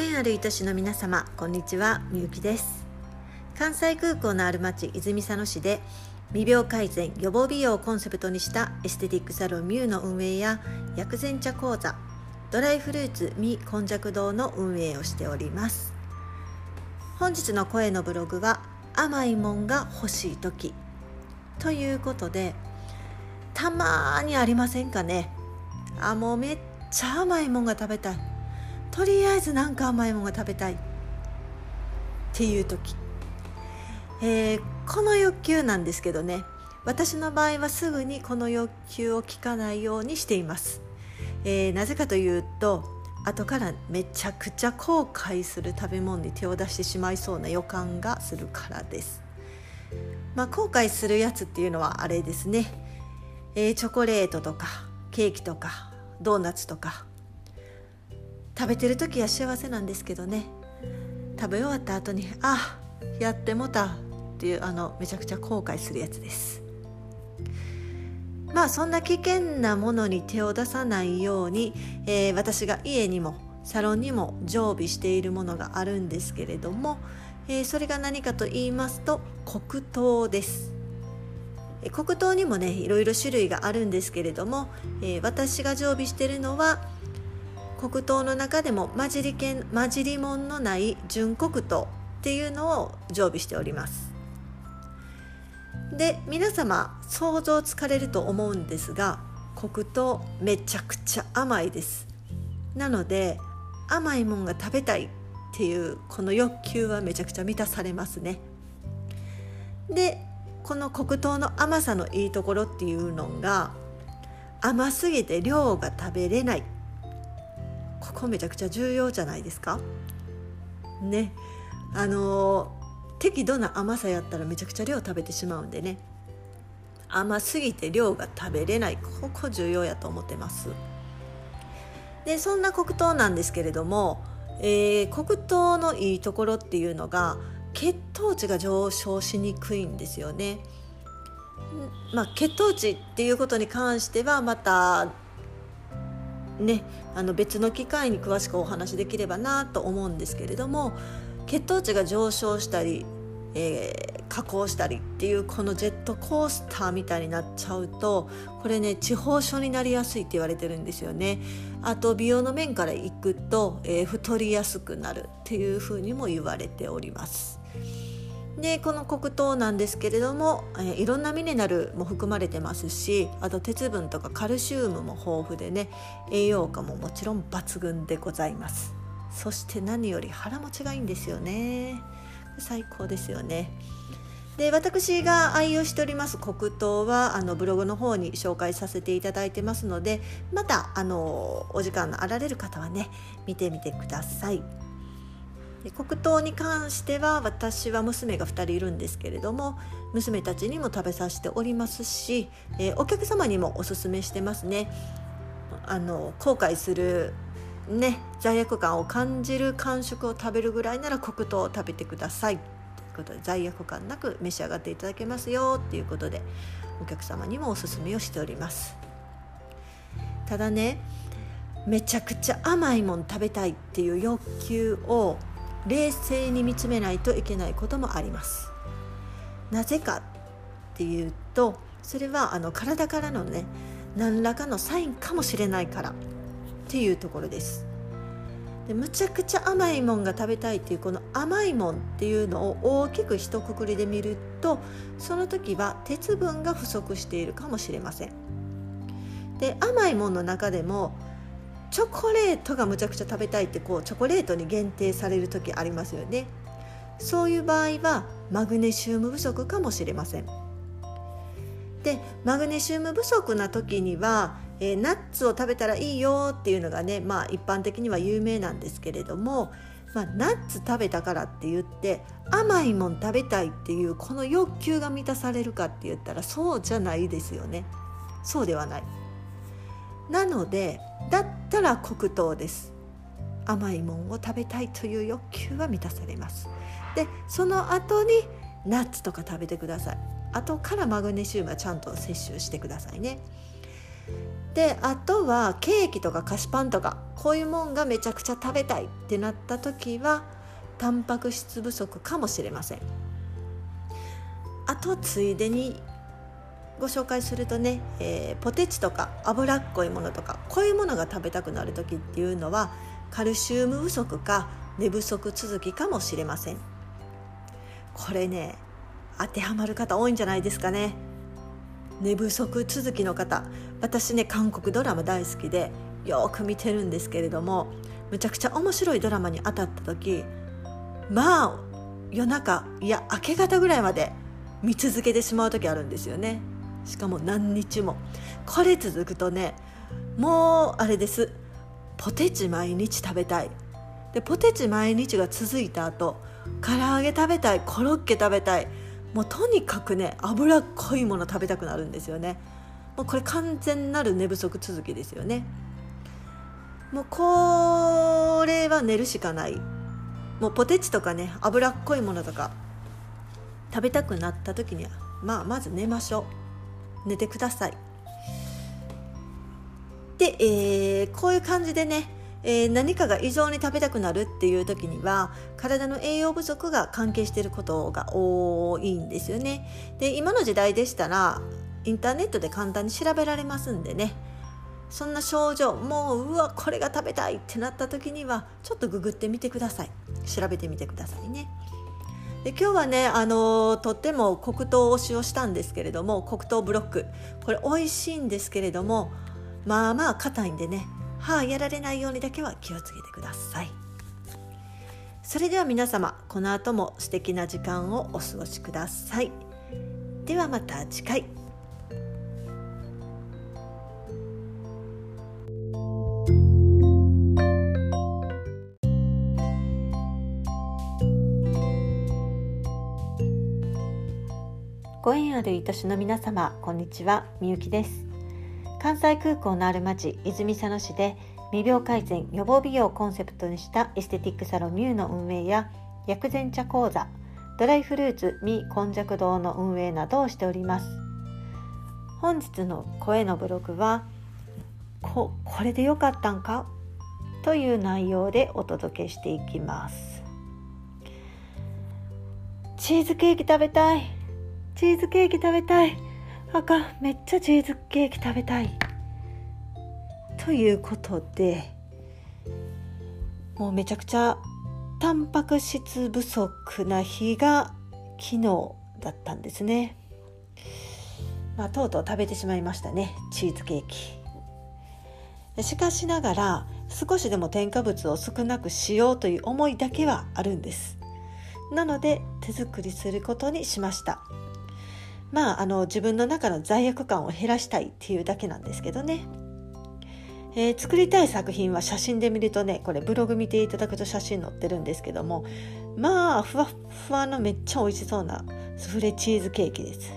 縁ある愛しの皆様こんにちはみゆきです。関西空港のある町泉佐野市で未病改善予防美容をコンセプトにしたエステティックサロンミューの運営や薬膳茶講座ドライフルーツみこんじゃく堂の運営をしております。本日の声のブログは甘いもんが欲しい時。ということでたまにありませんかね。あもうめっちゃ甘いもんが食べたい。とりあえずなんか甘いもんが食べたいっていう時、えー、この欲求なんですけどね。私の場合はすぐにこの欲求を聞かないようにしています、えー、なぜかというと後からめちゃくちゃ後悔する食べ物に手を出してしまいそうな予感がするからです。まあ、後悔するやつっていうのはあれですね、えー、チョコレートとかケーキとかドーナツとか食べてる時は幸せなんですけどね。食べ終わった後にあやってもたっていうあのめちゃくちゃ後悔するやつです。まあそんな危険なものに手を出さないように、えー、私が家にもサロンにも常備しているものがあるんですけれども、えー、それが何かと言いますと黒糖です。黒糖にもねいろいろ種類があるんですけれども、えー、私が常備しているのは黒糖の中でも混じりけ混じりもんのない純黒糖っていうのを常備しております。で皆様想像つかれると思うんですが黒糖めちゃくちゃ甘いです。なので甘いもんが食べたいっていうこの欲求はめちゃくちゃ満たされますね。でこの黒糖の甘さのいいところっていうのが甘すぎて量が食べれない。ここめちゃくちゃ重要じゃないですか。ね。あの適度な甘さやったらめちゃくちゃ量食べてしまうんでね。甘すぎて量が食べれない。ここ重要やと思ってます。でそんな黒糖なんですけれども、えー、黒糖のいいところっていうのが血糖値が上昇しにくいんですよね。まあ、血糖値っていうことに関してはまたねあの別の機会に詳しくお話しできればなと思うんですけれども血糖値が上昇したり、えー、下降したりっていうこのジェットコースターみたいになっちゃうとこれね地方症になりやすいって言われてるんですよね。あと美容の面からいくと、えー、太りやすくなるっていうふうにも言われております。でこの黒糖なんですけれども、え、いろんなミネラルも含まれてますしあと鉄分とかカルシウムも豊富でね栄養価ももちろん抜群でございます。そして何より腹持ちがいいんですよね。最高ですよね。で私が愛用しております黒糖はあのブログの方に紹介させていただいてますのでまたあのお時間のあられる方はね見てみてください。で黒糖に関しては私は娘が2人いるんですけれども娘たちにも食べさせておりますし、えー、お客様にもおすすめしてますね。あの後悔するね罪悪感を感じる感触を食べるぐらいなら黒糖を食べてください。ということで罪悪感なく召し上がっていただけますよっていうことでお客様にもおすすめをしております。ただねめちゃくちゃ甘いもん食べたいっていう欲求を冷静に見つめないといけないこともあります。なぜかっていうとそれはあの体からのね何らかのサインかもしれないからっていうところです。でむちゃくちゃ甘いもんが食べたいっていうこの甘いもんっていうのを大きく一括りで見るとその時は鉄分が不足しているかもしれません。で甘いもんの中でもチョコレートがむちゃくちゃ食べたいってこうチョコレートに限定される時ありますよね。そういう場合はマグネシウム不足かもしれません。でマグネシウム不足な時には、えー、ナッツを食べたらいいよっていうのがねまあ一般的には有名なんですけれども、まあ、ナッツ食べたからって言って甘いもん食べたいっていうこの欲求が満たされるかって言ったらそうじゃないですよね。そうではない。なのでだったら黒糖です。甘いもんを食べたいという欲求は満たされます。でその後にナッツとか食べてください。後からマグネシウムはちゃんと摂取してくださいね。であとはケーキとか菓子パンとかこういうもんがめちゃくちゃ食べたいってなった時はタンパク質不足かもしれません。あとついでにご紹介するとね、えー、ポテチとか脂っこいものとかこういうものが食べたくなる時っていうのはカルシウム不足か寝不足続きかもしれません。これね当てはまる方多いんじゃないですかね。寝不足続きの方。私ね韓国ドラマ大好きでよく見てるんですけれどもむちゃくちゃ面白いドラマに当たった時まあ夜中いや明け方ぐらいまで見続けてしまう時あるんですよね。しかも何日も。これ続くとねもうあれです。ポテチ毎日食べたい。でポテチ毎日が続いた後唐揚げ食べたいコロッケ食べたい。もうとにかくね脂っこいもの食べたくなるんですよね。もうこれ完全なる寝不足続きですよね。もうこれは寝るしかない。もうポテチとかね脂っこいものとか食べたくなった時にはまあまず寝ましょう。寝てくださいで、えー、こういう感じでねえー、何かが異常に食べたくなるっていう時には体の栄養不足が関係していることが多いんですよね。で今の時代でしたらインターネットで簡単に調べられますんでねそんな症状もううわこれが食べたいってなった時にはちょっとググってみてください調べてみてくださいね。で今日はねあのとっても黒糖を使用したんですけれども黒糖ブロック。これ美味しいんですけれどもまあまあ硬いんでね。歯、あ、やられないようにだけは気をつけてください。それでは皆様この後も素敵な時間をお過ごしください。ではまた次回。ご縁ある愛しの皆様こんにちは。みゆきです。関西空港のある町泉佐野市で未病改善予防美容をコンセプトにしたエステティックサロンミューの運営や薬膳茶講座ドライフルーツ未根弱堂の運営などをしております。本日の声のブログはここれでよかったんか？という内容でお届けしていきます。チーズケーキ食べたい。チーズケーキ食べたい。あかんめっちゃチーズケーキ食べたい。ということでもうめちゃくちゃタンパク質不足な日が昨日だったんですね。まあとうとう食べてしまいましたねチーズケーキ。しかしながら少しでも添加物を少なくしようという思いだけはあるんです。なので手作りすることにしました。まああの自分の中の罪悪感を減らしたいっていうだけなんですけどね、えー、作りたい作品は写真で見るとねこれブログ見ていただくと写真載ってるんですけどもまあふわふわのめっちゃ美味しそうなスフレチーズケーキです、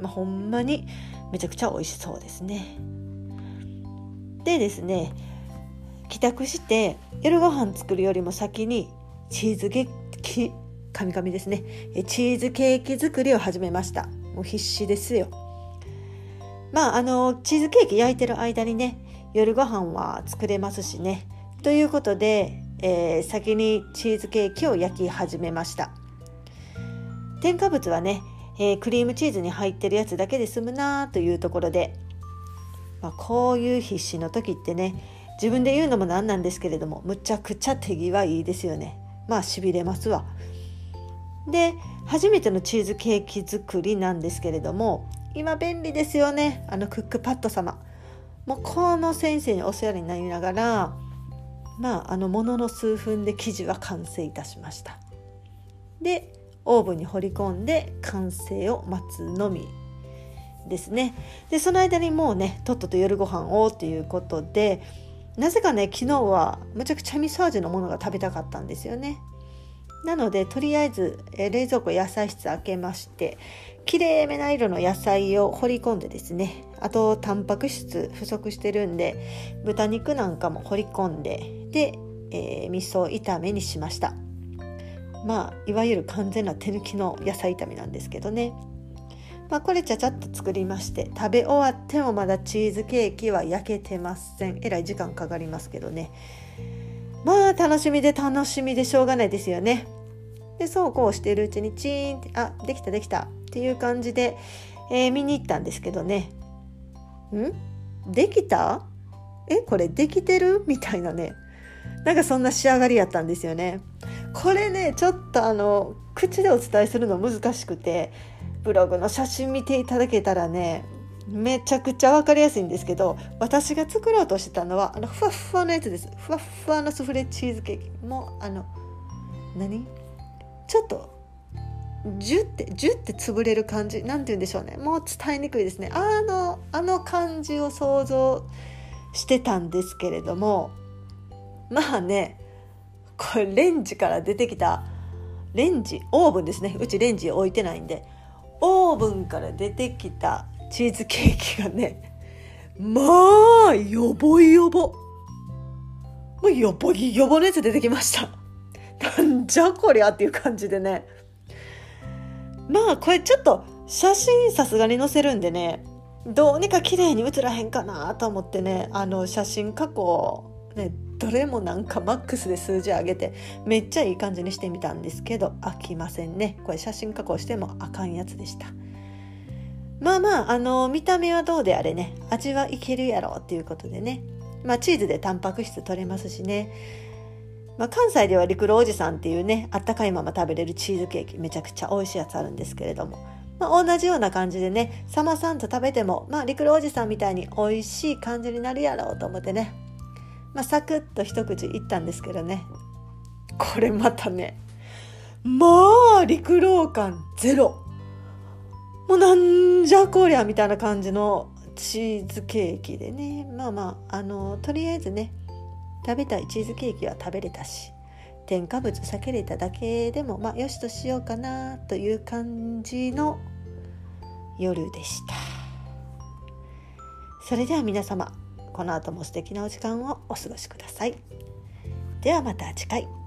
まあ、ほんまにめちゃくちゃ美味しそうですね。でですね帰宅して夜ご飯作るよりも先にチーズケーキカミカミですね。チーズケーキ作りを始めました。もう必死ですよ。まああのチーズケーキ焼いてる間にね夜ご飯は作れますしね。ということで、えー、先にチーズケーキを焼き始めました。添加物はね、えー、クリームチーズに入ってるやつだけで済むなというところで、まあ、こういう必死の時ってね自分で言うのもなんなんですけれどもむちゃくちゃ手際いいですよね。まあしびれますわ。で初めてのチーズケーキ作りなんですけれども今便利ですよね。あのクックパッド様。もうこの先生にお世話になりながらまああのものの数分で生地は完成いたしました。でオーブンに放り込んで完成を待つのみ。ですね。でその間にもうねとっとと夜ご飯をということでなぜかね昨日はむちゃくちゃ味噌味のものが食べたかったんですよね。なのでとりあえず、え冷蔵庫野菜室開けましてきれいめな色の野菜を掘り込んでですねあとタンパク質不足してるんで豚肉なんかも掘り込んでで、えー、味噌炒めにしました。まあいわゆる完全な手抜きの野菜炒めなんですけどね。まあ、これちゃちゃっと作りまして食べ終わってもまだチーズケーキは焼けてません。えらい時間かかりますけどね。まあ楽しみで楽しみでしょうがないですよね。でそうこうしているうちにチーンってあできたできたっていう感じで、えー、見に行ったんですけどね。ん？できた？えこれできてる？みたいなね。なんかそんな仕上がりやったんですよね。これねちょっとあの口でお伝えするの難しくてブログの写真見ていただけたらねめちゃくちゃ分かりやすいんですけど私が作ろうとしてたのはあのふわふわのやつです。ふわふわのスフレチーズケーキ。もあの何？ちょっとジュってジュって潰れる感じなんて言うんでしょうね。もう伝えにくいですね。あのあの感じを想像してたんですけれどもまあねこれレンジから出てきたレンジオーブンですね。うちレンジ置いてないんで。オーブンから出てきたチーズケーキがねまあよぼよぼもうよぼよぼのやつ出てきました。なんじゃこりゃっていう感じでね。まあこれちょっと写真さすがに載せるんでねどうにか綺麗に写らへんかなと思ってねあの写真加工ねどれもなんかマックスで数字上げてめっちゃいい感じにしてみたんですけど飽きませんね。これ写真加工してもあかんやつでした。まあまああの見た目はどうであれね味はいけるやろっていうことでね。まあチーズでタンパク質取れますしね。まあ、関西では陸路おじさんっていうねあったかいまま食べれるチーズケーキめちゃくちゃ美味しいやつあるんですけれども、まあ、同じような感じでねさまさんと食べても、まあ、陸路おじさんみたいに美味しい感じになるやろうと思ってね、まあ、サクッと一口いったんですけどね。これまたねまあ陸路感ゼロ。もうなんじゃこりゃみたいな感じのチーズケーキでね。まあまああのとりあえずね食べたいチーズケーキは食べれたし添加物避けれただけでもまあよしとしようかなという感じの夜でした。それでは皆様この後も素敵なお時間をお過ごしください。ではまた次回。